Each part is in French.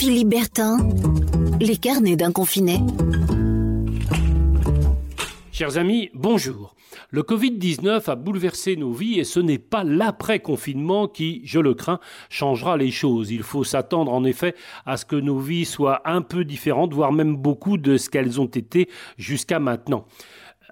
Philippe Bertin, les carnets d'un confiné. Chers amis, bonjour. Le Covid-19 a bouleversé nos vies et ce n'est pas l'après-confinement qui, je le crains, changera les choses. Il faut s'attendre en effet à ce que nos vies soient un peu différentes, voire même beaucoup de ce qu'elles ont été jusqu'à maintenant.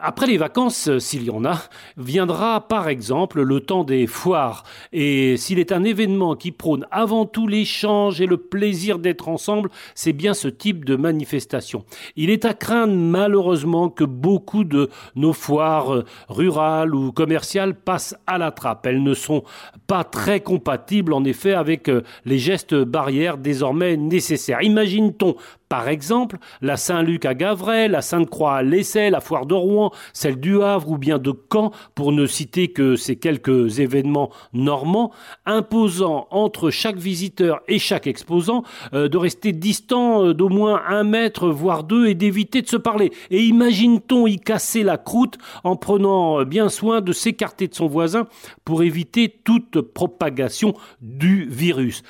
Après les vacances, euh, s'il y en a, viendra par exemple le temps des foires. Et s'il est un événement qui prône avant tout l'échange et le plaisir d'être ensemble, c'est bien ce type de manifestation. Il est à craindre malheureusement que beaucoup de nos foires euh, rurales ou commerciales passent à la trappe. Elles ne sont pas très compatibles en effet avec euh, les gestes barrières désormais nécessaires. Imagine-t-on par exemple, la Saint-Luc à Gavray, la Sainte-Croix à l'Essai, la Foire de Rouen, celle du Havre ou bien de Caen, pour ne citer que ces quelques événements normands, imposant entre chaque visiteur et chaque exposant euh, de rester distant euh, d'au moins un mètre, voire deux, et d'éviter de se parler. Et imagine-t-on y casser la croûte en prenant euh, bien soin de s'écarter de son voisin pour éviter toute propagation du virus?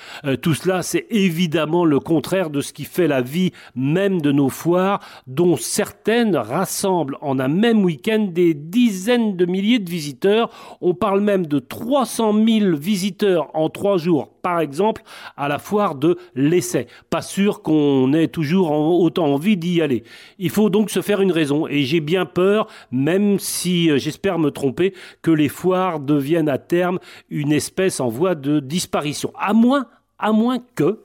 tout cela, c'est évidemment le contraire de ce qui fait la vie même de nos foires, dont certaines rassemblent en un même week-end des dizaines de milliers de visiteurs. On parle même de 300 000 visiteurs en trois jours, par exemple, à la foire de l'essai. Pas sûr qu'on ait toujours autant envie d'y aller. Il faut donc se faire une raison, et j'ai bien peur, même si euh, j'espère me tromper, que les foires deviennent à terme une espèce en voie de disparition. À moins, à moins que,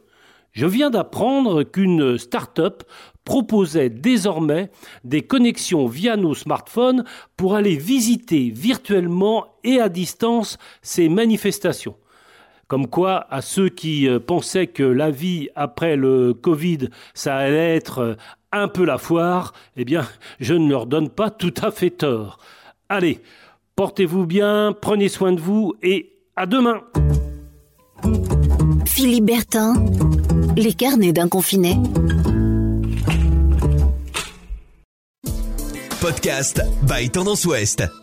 je viens d'apprendre qu'une start-up proposait désormais des connexions via nos smartphones pour aller visiter virtuellement et à distance ces manifestations. Comme quoi, à ceux qui euh, pensaient que la vie après le Covid, ça allait être euh, un peu la foire, eh bien, je ne leur donne pas tout à fait tort. Allez, portez-vous bien, prenez soin de vous et à demain. Philippe Bertin, les carnets d'un confiné. Podcast by Tendance Ouest.